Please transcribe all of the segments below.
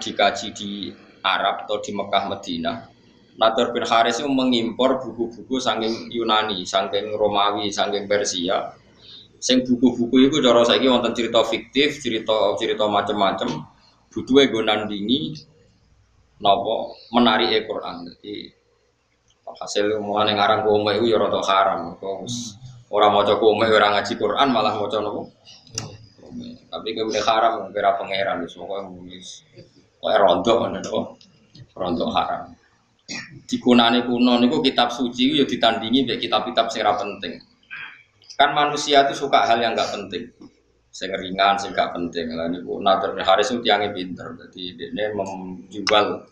dikaji di Arab atau di Mekah Medina Nadir bin Haris itu mengimpor buku-buku saking Yunani, saking Romawi, saking Persia. Sing buku-buku itu cara saiki wonten cerita fiktif, cerita cerita macam-macam. Butuhe nggo nandingi napa menari Al-Qur'an. Jadi hasil mulane ngarang kome itu ya rada haram. Kok ora maca kome ora ngaji Quran malah maca napa? Tapi kowe haram kira pangeran wis pokoke kok rontok ngono to. Rontok haram. Dikunane kuno niku kitab suci ya ditandingi mek kitab-kitab sing penting. Kan manusia itu suka hal yang nggak penting. Sing ringan, sing gak penting. Lah niku Nadir Haris itu tiangnya pinter. Jadi dia menjual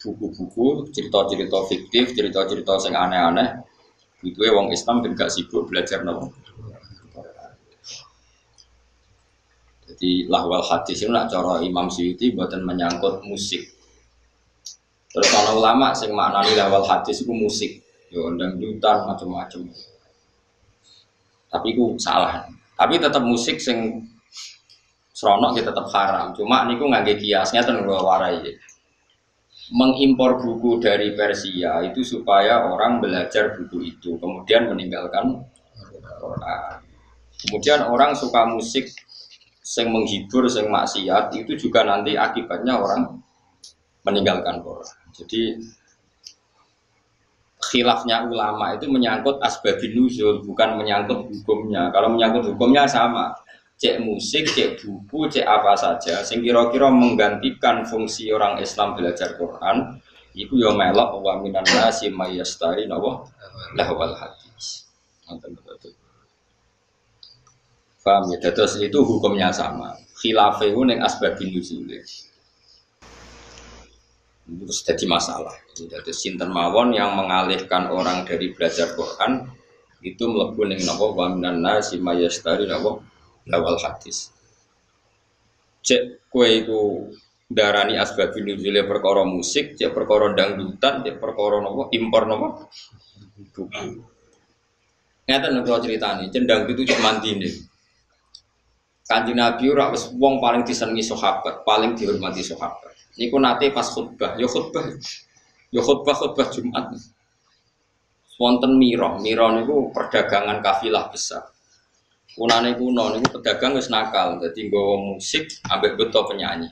buku-buku, cerita-cerita fiktif, cerita-cerita sing aneh-aneh. Itu wong Islam ben gak sibuk belajar nopo. Jadi lahwal hadis itu nak cara Imam Syuuti buatan menyangkut musik. Terus kalau ulama sing maknani lahwal hadis itu musik, yo dangdutan macam-macam. Tapi itu salah. Tapi tetap musik sing seronok ya tetap haram. Cuma niku ngangge kiasnya ten warai. Mengimpor buku dari Persia itu supaya orang belajar buku itu, kemudian meninggalkan. Kemudian orang suka musik sing menghibur, sing maksiat itu juga nanti akibatnya orang meninggalkan Quran. Jadi khilafnya ulama itu menyangkut asbabin nuzul bukan menyangkut hukumnya. Kalau menyangkut hukumnya sama. Cek musik, cek buku, cek apa saja sing kira-kira menggantikan fungsi orang Islam belajar Quran itu ya melok wa minan nasi mayastari nawa lahwal hadis. Paham ya? Terus itu hukumnya sama. Khilafihu neng asbabin nuzul. Terus jadi masalah. Jadi sinten mawon yang mengalihkan orang dari belajar Quran itu melebu neng nabo wa minan nasi mayastari nabo lawal hadis. Cek kue itu darani asbabin nuzulnya perkara musik, cek perkara dangdutan, cek perkara nabo impor nabo buku. Ngeten cerita nih, cendang itu cuma nih. Kanji Nabi ora wis wong paling disenengi sahabat, paling dihormati sahabat. Niku nate pas khutbah, ya khutbah. Ya khutbah khutbah Jumat. Wonten miro, miro niku perdagangan kafilah besar. Kunane kuno niku pedagang wis nakal, dadi nggawa musik ambek beto penyanyi.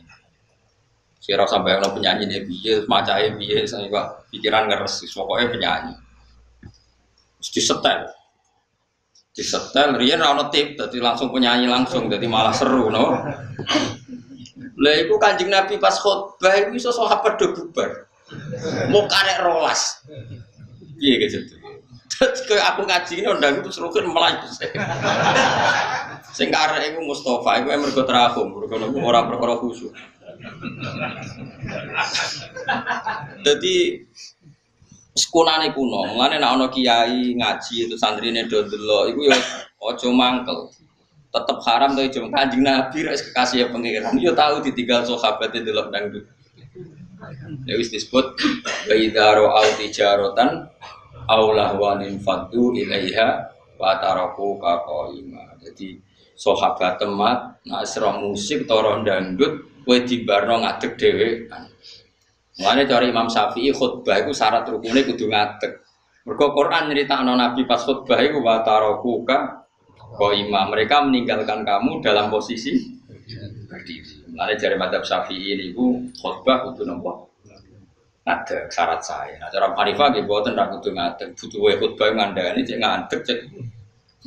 Sira sampai ono penyanyi nih piye, macae piye, saya pikiran ngeres, pokoknya penyanyi. Mesti setel di setel riyen ora tip dadi langsung penyanyi langsung dadi malah seru no? Lha iku kanjeng nabi pas khutbah iku iso sahabat do bubar. Mau karek rolas. Piye gitu Terus ke aku ngaji ini undang itu seru kan malah sing karek iku Mustafa iku mergo terahum mergo ora perkara khusyuk jadi sekunane kuno, mulane nek ana kiai ngaji itu santrine do delok iku ya aja mangkel. Tetep haram to jeng Kanjeng Nabi rek kekasih ya pangeran. Yo tahu ditinggal sahabat delok dangdut. Ya wis disebut baidaro au tijaratan aulah wanin fadu ilaiha wa taraku kaqaima. Jadi sahabat temat nak musik toro dangdut kowe dibarno ngadeg dhewe. Mulane cara Imam Syafi'i khutbah itu syarat rukunnya kudu ngadeg. Mergo Quran nyeritakno Nabi pas khutbah iku wa tarakuka imam mereka meninggalkan kamu dalam posisi berdiri. Dari madzhab Syafi'i niku khutbah kudu nopo? Ngadeg syarat saya. Nah cara Hanifah nggih boten ra kudu ngadeg, butuh wae khutbah ngandani cek ngadeg cek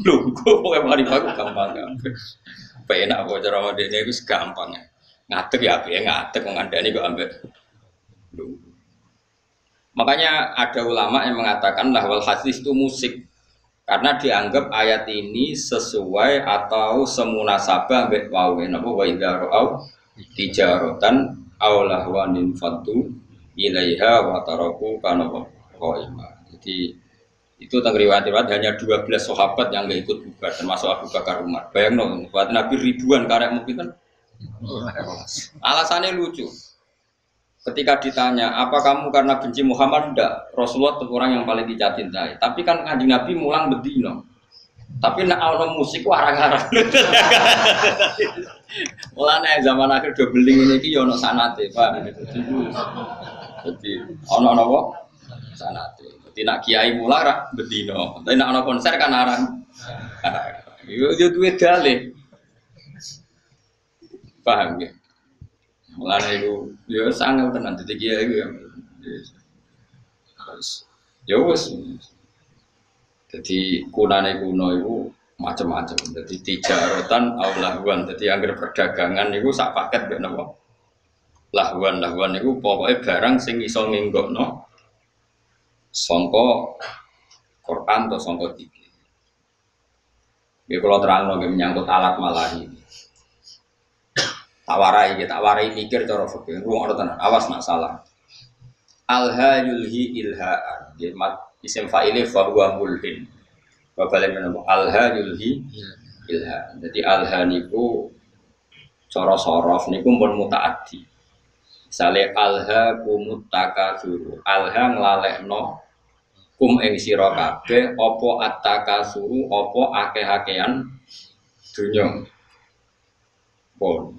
kok pokoke Hanifah ku gampang. Penak kok cara modene iku gampang. Ngadeg ya piye ngadeg ngandani kok ambek Makanya ada ulama yang mengatakan lahwal hadis itu musik karena dianggap ayat ini sesuai atau semunasabah mbek wawe napa wa idza ra'au tijaratan aw lahwanin fatu ilaiha wa taraku kana qaima. Jadi itu tentang riwayat-riwayat hanya 12 sahabat yang nggak ikut bubar termasuk Abu Bakar Umar. Bayang dong, buat Nabi ribuan karek mungkin kan. Alasannya lucu. Ketika ditanya, apa kamu karena benci Muhammad? Enggak. Rasulullah itu orang yang paling dicintai. Tapi kan kanjeng Nabi mulang bedino. Tapi nak ono musik warang-warang. Mulane zaman akhir do beling ini iki yo ono sanate, Pak. Jadi ono apa? Sanate. Jadi nak kiai mula ra bedino. Tapi nak ono konser kan arang. Yo yo dalih. Paham ya? Mulane iku yo sangat tenan dadi kiai iku ya. Ya wis. Jadi kunane kuno itu macam-macam. Jadi tijarotan aulahuan. Jadi anggar perdagangan itu sak paket gak nopo. Lahuan lahuan itu pokoknya barang sing iso nginggok no. Songko Quran atau songko tiga. Ini kalau terang menyangkut alat malahi. Tak warai, tak warai mikir cara fikih. Ruang tenan, awas nak salah. Alha yulhi ilhaan. Mat isim fa'ili fahuwa mulhin. Menemu alha yulhi ilha. Jadi alha niku cara sorof niku pun mutaati. Misalnya alha kumut takasuru. Alha nglalekno kum ing sira kabeh apa attakasuru apa akeh-akehan dunya. Pun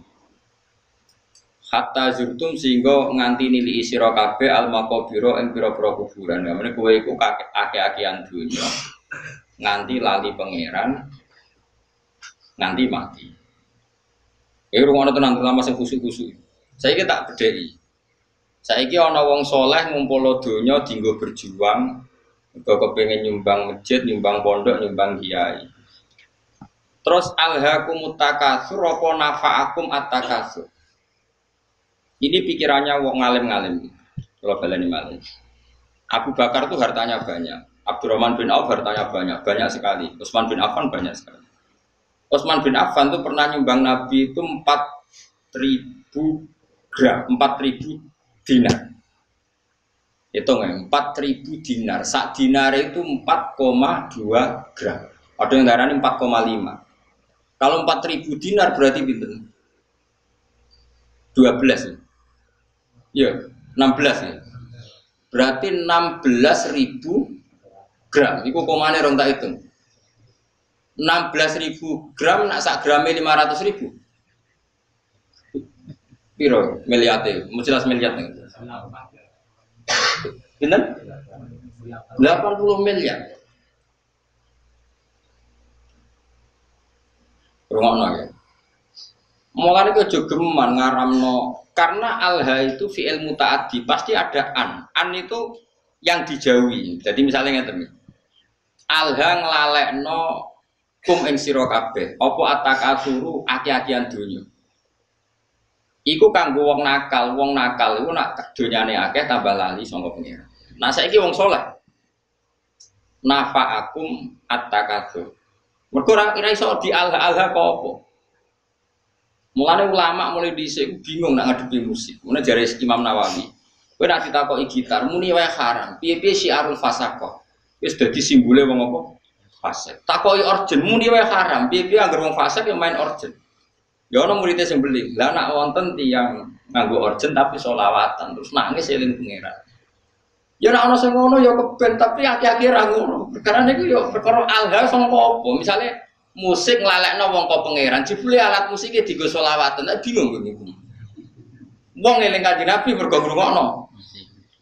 hatta zurtum sehingga nganti nili isiro kabeh al makobiro ing pira-pira kuburan. Namanya kowe iku akeh-akehan nganti lali pangeran nganti mati. Ya rumah tenang terutama sing khusu-khusu. Saya kita tak bedheki. Saiki ana wong soleh ngumpul donya dinggo berjuang, mergo kepengin nyumbang masjid, nyumbang pondok, nyumbang kiai. Terus alhaakumut takasur apa nafa'akum at-takasur. Ini pikirannya wong ngalim-ngalim. Kalau baleni malih. Abu Bakar tuh hartanya banyak. Abdurrahman bin Auf hartanya banyak, banyak sekali. Utsman bin Affan banyak sekali. Utsman bin Affan tuh pernah nyumbang Nabi itu 4000 gram, 4000 dinar. Itu nggak, 4000 dinar. Sak dinar itu 4,2 gram. Ada yang darahnya 4,5. Kalau 4000 dinar berarti bintang 12 ya. Ya, 16 ya. Berarti 16 ribu gram. Iku komane rong tak hitung. 16 ribu gram, nak sak gramnya 500 ribu. Piro miliate, jelas miliat nih. Bener? 80 miliar. Rungokno ya. Mulane kok jogeman ngaramno karena alha itu fi'il mutaati pasti ada an. An itu yang dijauhi. Jadi misalnya ngeten Alha nglalekno kum ing sira kabeh, apa atakasuru aki-akian donya. Iku kanggo wong nakal, wong nakal iku nak donyane akeh tambah lali sangka pengira. Nah saiki wong soleh. Nafa'akum at-takasur. Mergo ora iso di alha-alha kok apa. Mulane ulama mulai dhisik bingung nak ngadepi musik. Mulane jare Imam Nawawi. Kowe nak ditakoki gitar muni wae haram. Piye-piye syiarul fasaqah. Wis dadi simbole wong apa? Fasik. Takoki orjen muni wae haram. Piye-piye anggere wong fasik yang main orjen. Ya ana muridnya sing beli. Lah nak wonten tiyang nganggo orjen tapi solawatan terus nangis eling pangeran. Ya nak ana sing ngono ya keben tapi aki-aki ra ngono. Karena niku ya perkara alha sangka apa? Misale musik nglalekno wong kok pangeran, jebule alat musiknya digo selawatan, tak bingung gue niku. Wong eling kanjeng Nabi mergo ngrungokno.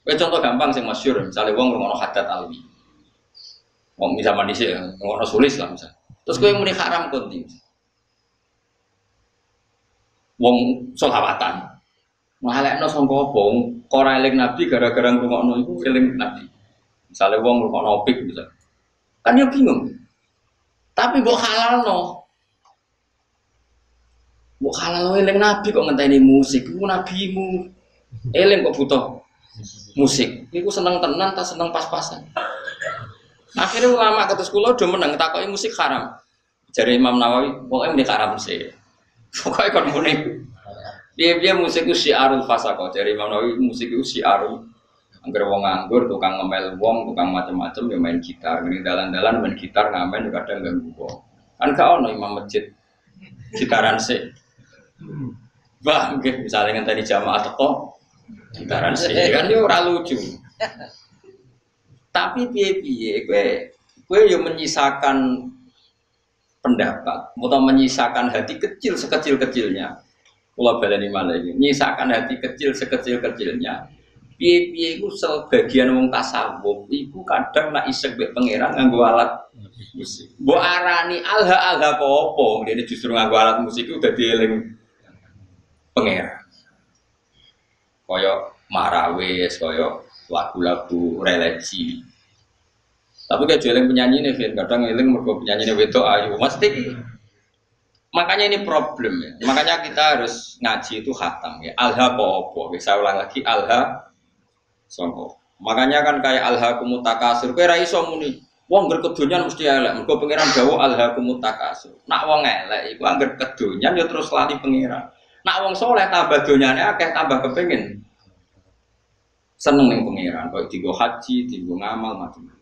Kowe contoh gampang sing masyhur, misalnya wong ngrungokno hadat alwi. Wong zaman dhisik ngrungokno sulis lah misal. Terus kowe muni haram konti. Wong selawatan. Ngalekno sangka apa? Ora eling Nabi gara-gara ngrungokno iku eling Nabi. Misalnya wong ngrungokno opik misal. Kan yo bingung. Tapi mbok halalno. Mbok halalno eling nabi kok ngenteni musik, iku nabimu. Eling kok butuh musik. Iku seneng tenan ta seneng pas-pasan. Akhirnya ulama kados kula do meneng takoki musik haram. Jari Imam Nawawi, pokoknya ini haram sih. Pokoknya kon muni. Piye-piye musik itu syiarul fasaqah. Jari Imam Nawawi musik itu syiarul Angger wong nganggur, tukang ngemel wong, tukang macam-macam ya main gitar. Ini dalan-dalan main gitar ngamen ya kadang ganggu wong. Kan kau ono imam masjid gitaran sih. Wah, mungkin misalnya tadi jamaah teko gitaran sih kan yo ora lucu. Tapi piye-piye gue gue yo menyisakan pendapat, atau menyisakan hati kecil sekecil-kecilnya. Kalau baleni malah ini, menyisakan hati kecil sekecil-kecilnya. Piye-piye itu sebagian wong tasawuf, iku kadang nak isek be pangeran nganggo alat musik. Bu arani alha alha kopo, dia justru nganggo alat musik itu udah dieling pangeran. Koyok marawis, koyok lagu-lagu religi. Tapi kayak jualan penyanyi nih. Kadang ngiling mereka penyanyi nih itu ayu. Mesti makanya ini problem ya. Makanya kita harus ngaji itu hatam ya. Alha popo. Bisa ulang lagi alha songko. Makanya kan kayak alha kumutakasur. Kira iso muni. Wong berkedunyan mesti elek. Mereka pengiran jauh alha kumutakasur. Nak wong elek. Iku angger kedunyan ya terus lali pengiran. Nak wong soleh tambah dunyane akeh tambah kepengin seneng ning pengiran. Kau tigo haji, tigo ngamal macam